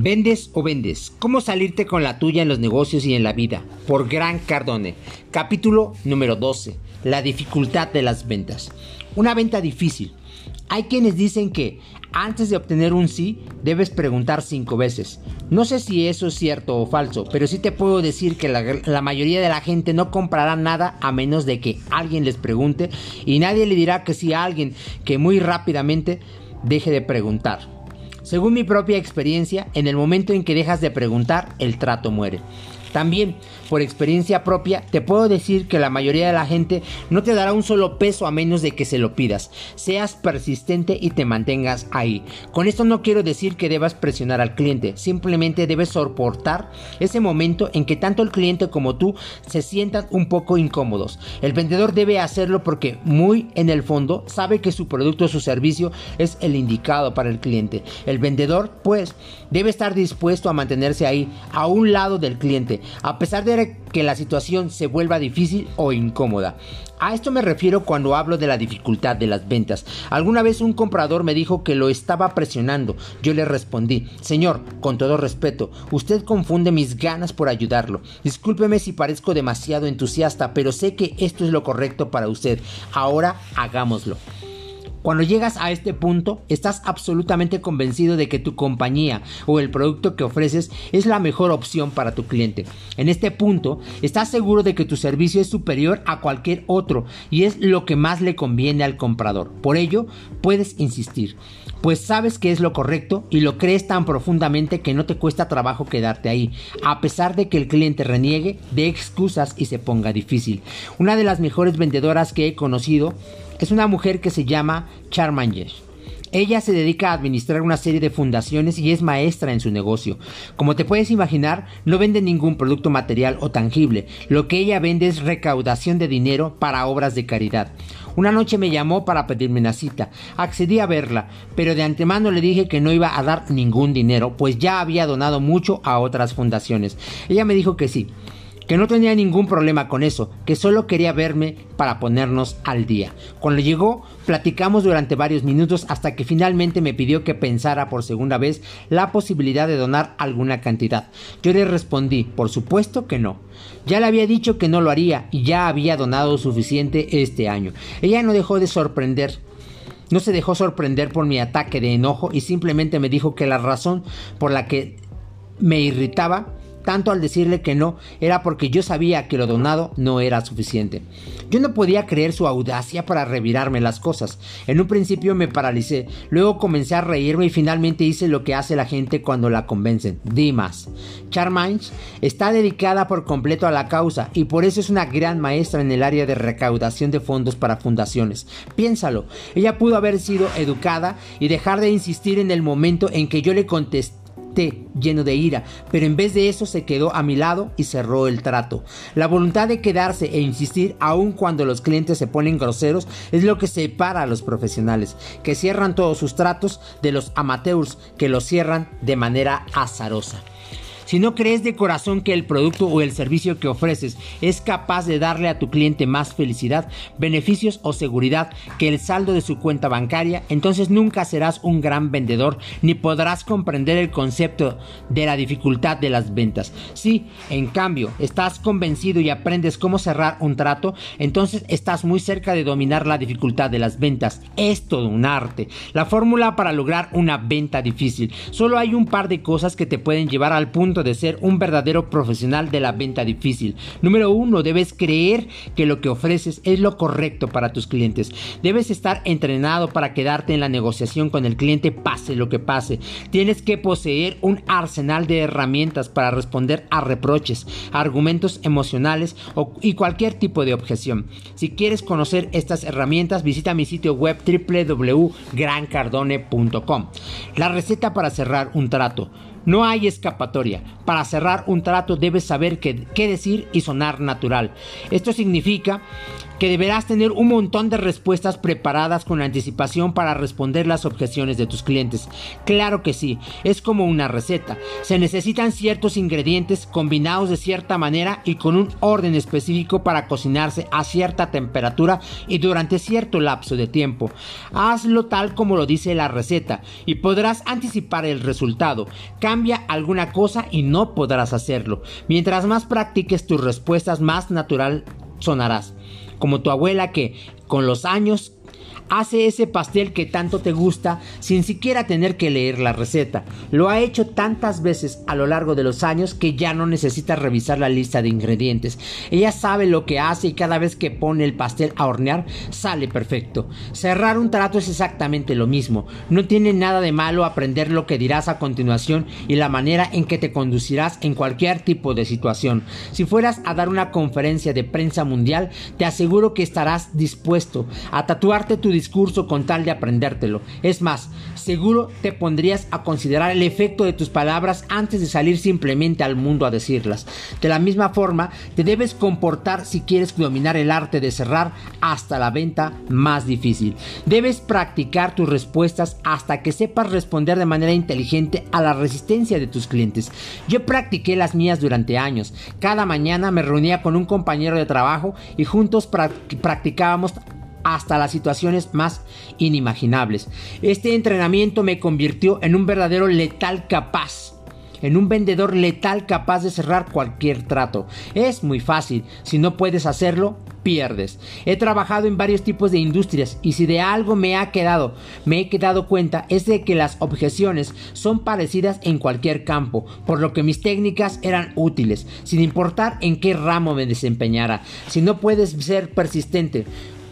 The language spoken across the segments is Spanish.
¿Vendes o vendes? ¿Cómo salirte con la tuya en los negocios y en la vida? Por Gran Cardone. Capítulo número 12. La dificultad de las ventas. Una venta difícil. Hay quienes dicen que antes de obtener un sí debes preguntar cinco veces. No sé si eso es cierto o falso, pero sí te puedo decir que la, la, mayoría de la gente no comprará nada a menos de que alguien les pregunte y nadie le dirá que sí a alguien que muy rápidamente deje de preguntar. Según mi propia experiencia, en el momento en que dejas de preguntar, el trato muere. También, por experiencia propia, te puedo decir que la mayoría de la gente no te dará un solo peso a menos de que se lo pidas. Seas persistente y te mantengas ahí. Con esto no quiero decir que debas presionar al cliente, simplemente debes soportar ese momento en que tanto el cliente como tú se sientan un poco incómodos. El vendedor debe hacerlo porque muy en el fondo sabe que su producto o su servicio es el indicado para el cliente. El vendedor, pues, debe estar dispuesto a mantenerse ahí, a un lado del cliente a pesar de que la situación se vuelva difícil o incómoda. A esto me refiero cuando hablo de la dificultad de las ventas. Alguna vez un comprador me dijo que lo estaba presionando. Yo le respondí, Señor, con todo respeto, usted confunde mis ganas por ayudarlo. Discúlpeme si parezco demasiado entusiasta, pero sé que esto es lo correcto para usted. Ahora hagámoslo. Cuando llegas a este punto, estás absolutamente convencido de que tu compañía o el producto que ofreces es la mejor opción para tu cliente. En este punto, estás seguro de que tu servicio es superior a cualquier otro y es lo que más le conviene al comprador. Por ello, puedes insistir, pues sabes que es lo correcto y lo crees tan profundamente que no te cuesta trabajo quedarte ahí, a pesar de que el cliente reniegue, dé excusas y se ponga difícil. Una de las mejores vendedoras que he conocido es una mujer que se llama Charmanger. Ella se dedica a administrar una serie de fundaciones y es maestra en su negocio. Como te puedes imaginar, no vende ningún producto material o tangible. Lo que ella vende es recaudación de dinero para obras de caridad. Una noche me llamó para pedirme una cita. Accedí a verla, pero de antemano le dije que no iba a dar ningún dinero, pues ya había donado mucho a otras fundaciones. Ella me dijo que sí que no tenía ningún problema con eso, que solo quería verme para ponernos al día. Cuando llegó, platicamos durante varios minutos hasta que finalmente me pidió que pensara por segunda vez la posibilidad de donar alguna cantidad. Yo le respondí, por supuesto que no. Ya le había dicho que no lo haría y ya había donado suficiente este año. Ella no dejó de sorprender no se dejó sorprender por mi ataque de enojo y simplemente me dijo que la razón por la que me irritaba tanto al decirle que no era porque yo sabía que lo donado no era suficiente. Yo no podía creer su audacia para revirarme las cosas. En un principio me paralicé, luego comencé a reírme y finalmente hice lo que hace la gente cuando la convencen. Dimas. Charminds está dedicada por completo a la causa y por eso es una gran maestra en el área de recaudación de fondos para fundaciones. Piénsalo, ella pudo haber sido educada y dejar de insistir en el momento en que yo le contesté lleno de ira, pero en vez de eso se quedó a mi lado y cerró el trato. La voluntad de quedarse e insistir aun cuando los clientes se ponen groseros es lo que separa a los profesionales, que cierran todos sus tratos de los amateurs que los cierran de manera azarosa. Si no crees de corazón que el producto o el servicio que ofreces es capaz de darle a tu cliente más felicidad, beneficios o seguridad que el saldo de su cuenta bancaria, entonces nunca serás un gran vendedor ni podrás comprender el concepto de la dificultad de las ventas. Si, en cambio, estás convencido y aprendes cómo cerrar un trato, entonces estás muy cerca de dominar la dificultad de las ventas. Es todo un arte. La fórmula para lograr una venta difícil. Solo hay un par de cosas que te pueden llevar al punto de ser un verdadero profesional de la venta difícil. Número uno, debes creer que lo que ofreces es lo correcto para tus clientes. Debes estar entrenado para quedarte en la negociación con el cliente pase lo que pase. Tienes que poseer un arsenal de herramientas para responder a reproches, argumentos emocionales y cualquier tipo de objeción. Si quieres conocer estas herramientas, visita mi sitio web www.grancardone.com. La receta para cerrar un trato. No hay escapatoria. Para cerrar un trato debes saber qué, decir y sonar natural. Esto significa que deberás tener un montón de respuestas preparadas con anticipación para responder las objeciones de tus clientes. Claro que sí, es como una receta. Se necesitan ciertos ingredientes combinados de cierta manera y con un orden específico para cocinarse a cierta temperatura y durante cierto lapso de tiempo. Hazlo tal como lo dice la receta y podrás anticipar el resultado. Cambia alguna cosa y no podrás hacerlo. Mientras más practiques tus respuestas, más natural sonarás. Como tu abuela que con los años hace ese pastel que tanto te gusta sin siquiera tener que leer la receta. Lo ha hecho tantas veces a lo largo de los años que ya no necesita revisar la lista de ingredientes. Ella sabe lo que hace y cada vez que pone el pastel a hornear sale perfecto. Cerrar un trato es exactamente lo mismo. No tiene nada de malo aprender lo que dirás a continuación y la manera en que te conducirás en cualquier tipo de situación. Si fueras a dar una conferencia de prensa mundial, te aseguro que estarás dispuesto a tatuarte tu discurso con tal de aprendértelo. Es más, seguro te pondrías a considerar el efecto de tus palabras antes de salir simplemente al mundo a decirlas. De la misma forma, te debes comportar si quieres dominar el arte de cerrar hasta la venta más difícil. Debes practicar tus respuestas hasta que sepas responder de manera inteligente a la resistencia de tus clientes. Yo practiqué las mías durante años. Cada mañana me reunía con un compañero de trabajo y juntos practicábamos hasta las situaciones más inimaginables. Este entrenamiento me convirtió en un verdadero letal capaz en un vendedor letal capaz de cerrar cualquier trato. Es muy fácil, si no puedes hacerlo, pierdes. He trabajado en varios tipos de industrias y si de algo me ha quedado, me he quedado cuenta es de que las objeciones son parecidas en cualquier campo, por lo que mis técnicas eran útiles, sin importar en qué ramo me desempeñara. Si no puedes ser persistente,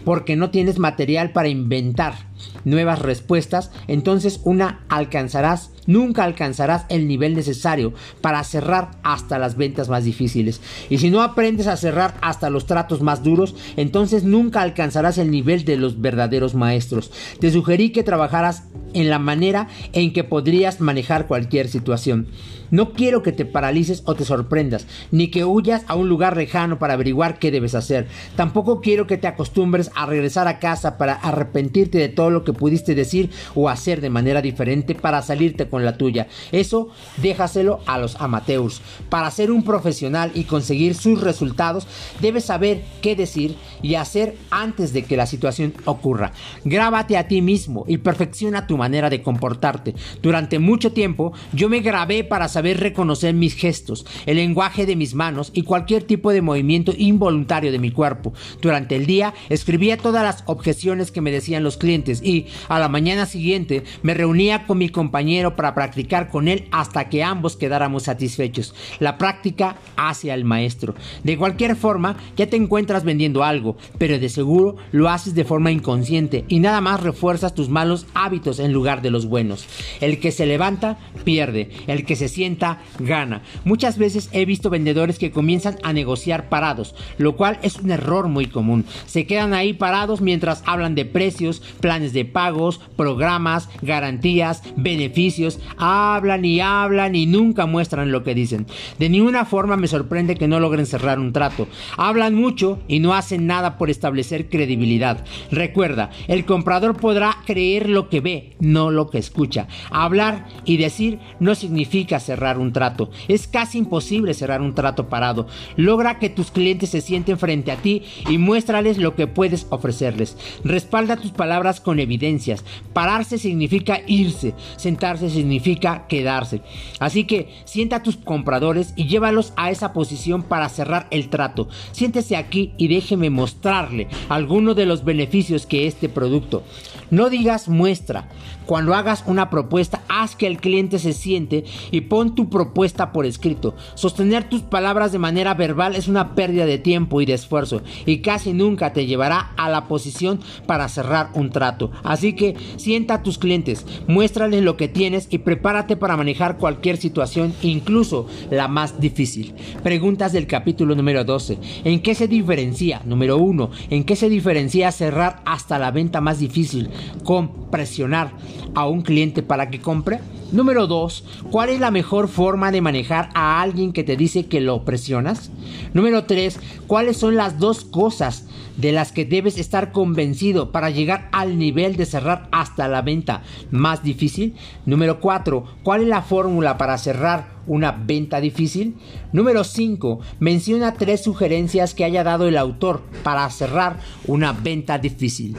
porque no tienes material para inventar nuevas respuestas, entonces una alcanzarás, nunca alcanzarás el nivel necesario para cerrar hasta las ventas más difíciles. Y si no aprendes a cerrar hasta los tratos más duros, entonces nunca alcanzarás el nivel de los verdaderos maestros. Te sugerí que trabajaras en la manera en que podrías manejar cualquier situación. No quiero que te paralices o te sorprendas, ni que huyas a un lugar lejano para averiguar qué debes hacer. Tampoco quiero que te acostumbres a regresar a casa para arrepentirte de todo lo que pudiste decir o hacer de manera diferente para salirte con la tuya. Eso déjaselo a los amateurs. Para ser un profesional y conseguir sus resultados, debes saber qué decir y hacer antes de que la situación ocurra. Grábate a ti mismo y perfecciona tu manera de comportarte. Durante mucho tiempo yo me grabé para saber reconocer mis gestos, el lenguaje de mis manos y cualquier tipo de movimiento involuntario de mi cuerpo. Durante el día escribía todas las objeciones que me decían los clientes y a la mañana siguiente me reunía con mi compañero para practicar con él hasta que ambos quedáramos satisfechos. La práctica hace al maestro. De cualquier forma, ya te encuentras vendiendo algo, pero de seguro lo haces de forma inconsciente y nada más refuerzas tus malos hábitos en lugar de los buenos. El que se levanta, pierde. El que se siente gana. Muchas veces he visto vendedores que comienzan a negociar parados, lo cual es un error muy común. Se quedan ahí parados mientras hablan de precios, planes de pagos, programas, garantías, beneficios, hablan y hablan y nunca muestran lo que dicen. De ninguna forma me sorprende que no logren cerrar un trato. Hablan mucho y no hacen nada por establecer credibilidad. Recuerda, el comprador podrá creer lo que ve, no lo que escucha. Hablar y decir no significa cerrar un trato. Es casi imposible cerrar un trato parado. Logra que tus clientes se sienten frente a ti y muéstrales lo que puedes ofrecerles. Respalda tus palabras evidencias. Pararse significa irse. Sentarse significa quedarse. Así que sienta a tus compradores y llévalos a esa posición para cerrar el trato. Siéntese aquí y déjeme mostrarle algunos de los beneficios que este producto. No digas muestra. Cuando hagas una propuesta, haz que el cliente se siente y pon tu propuesta por escrito. Sostener tus palabras de manera verbal es una pérdida de tiempo y de esfuerzo y casi nunca te llevará a la posición para cerrar un trato. Así que sienta a tus clientes, muéstrales lo que tienes y prepárate para manejar cualquier situación, incluso la más difícil. Preguntas del capítulo número 12. ¿En qué se diferencia? Número 1. ¿En qué se diferencia cerrar hasta la venta más difícil? Con presionar a un cliente para que compre? Número 2. ¿Cuál es la mejor forma de manejar a alguien que te dice que lo presionas? Número 3. ¿Cuáles son las dos cosas de las que debes estar convencido para llegar al nivel de cerrar hasta la venta más difícil. Número 4. ¿Cuál es la fórmula para cerrar una venta difícil? Número 5. Menciona tres sugerencias que haya dado el autor para cerrar una venta difícil.